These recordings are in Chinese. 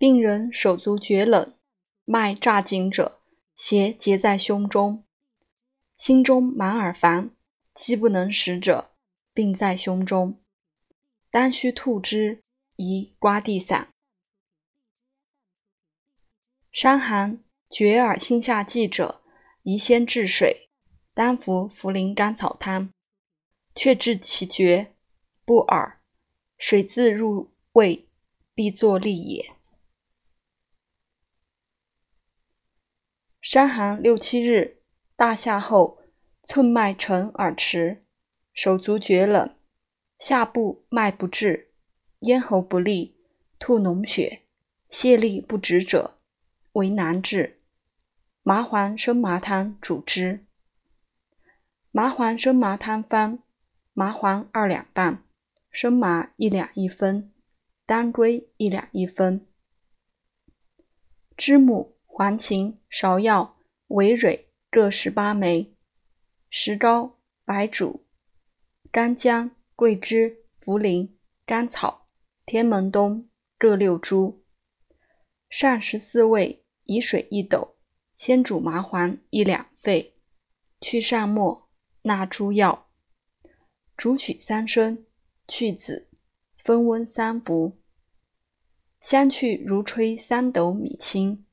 病人手足厥冷，脉乍紧者，邪结在胸中；心中满耳烦，饥不能食者，病在胸中。丹须吐之，宜刮地散。伤寒、厥耳、心下悸者，宜先治水，丹服茯苓甘草汤，却治其厥不耳，水自入胃，必作利也。伤寒六七日，大夏后，寸脉沉而迟，手足厥冷，下部脉不至，咽喉不利，吐脓血，泻痢不止者。为难治，麻黄生麻汤主之。麻黄生麻汤方：麻黄二两半，生麻一两一分，当归一两一分。知母、黄芩、芍药、葳蕤各十八枚，石膏、白术、干姜、桂枝、茯苓、甘草、天门冬各六株。上十四味。以水一斗，先煮麻黄一两沸，去上末，纳诸药，煮取三升，去籽，分温三服。相去如吹三斗米清，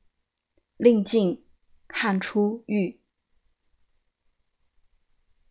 令尽，汗出浴。